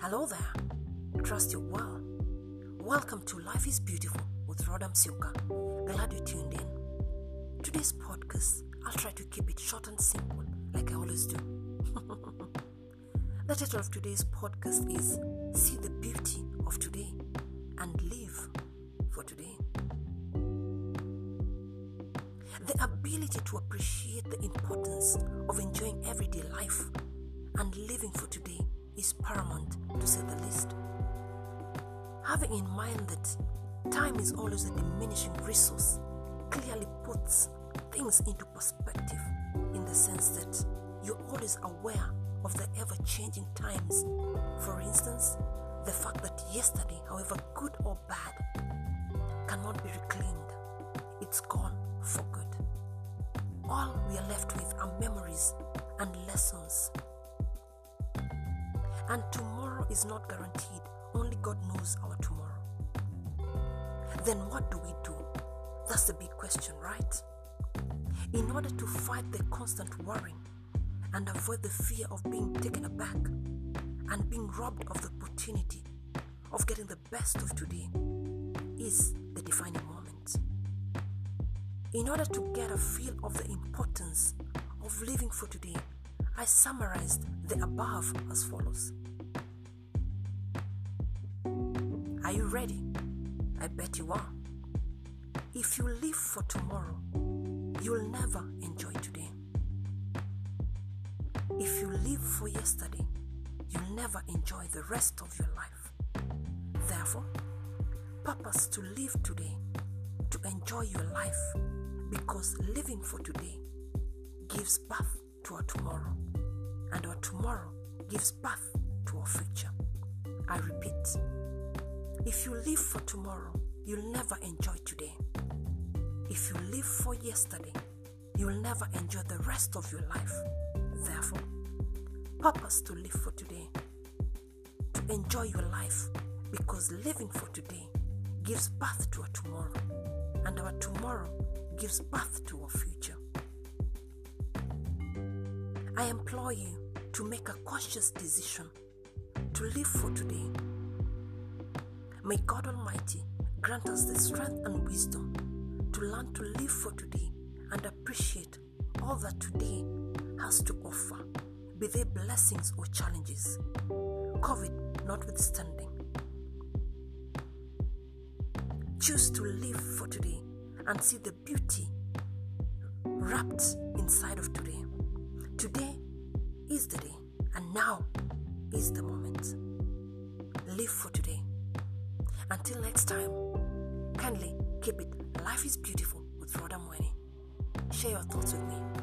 Hello there. Trust you're well. Welcome to Life is Beautiful with Rodam Sioka. Glad you tuned in. Today's podcast, I'll try to keep it short and simple, like I always do. the title of today's podcast is See the Beauty of Today and Live for Today. The ability to appreciate the importance of enjoying everyday life and living for today is paramount to say the least. Having in mind that time is always a diminishing resource clearly puts things into perspective in the sense that you're always aware of the ever changing times. For instance, the fact that yesterday, however good or bad, cannot be reclaimed. It's gone for good. All we are left with are memories and lessons and tomorrow is not guaranteed. Only God knows our tomorrow. Then what do we do? That's the big question, right? In order to fight the constant worrying and avoid the fear of being taken aback and being robbed of the opportunity of getting the best of today is the defining moment. In order to get a feel of the importance of living for today, I summarized the above as follows. Are you ready? I bet you are. If you live for tomorrow, you'll never enjoy today. If you live for yesterday, you'll never enjoy the rest of your life. Therefore, purpose to live today, to enjoy your life, because living for today gives birth to our tomorrow, and our tomorrow gives birth to our future. I repeat, if you live for tomorrow, you'll never enjoy today. If you live for yesterday, you'll never enjoy the rest of your life. Therefore, purpose to live for today, to enjoy your life, because living for today gives birth to a tomorrow, and our tomorrow gives birth to our future. I implore you to make a conscious decision to live for today. May God Almighty grant us the strength and wisdom to learn to live for today and appreciate all that today has to offer, be they blessings or challenges, COVID notwithstanding. Choose to live for today and see the beauty wrapped inside of today. Today is the day, and now is the moment. Live for today. Until next time, kindly keep it Life is Beautiful with Rhoda Mweni. Share your thoughts with me.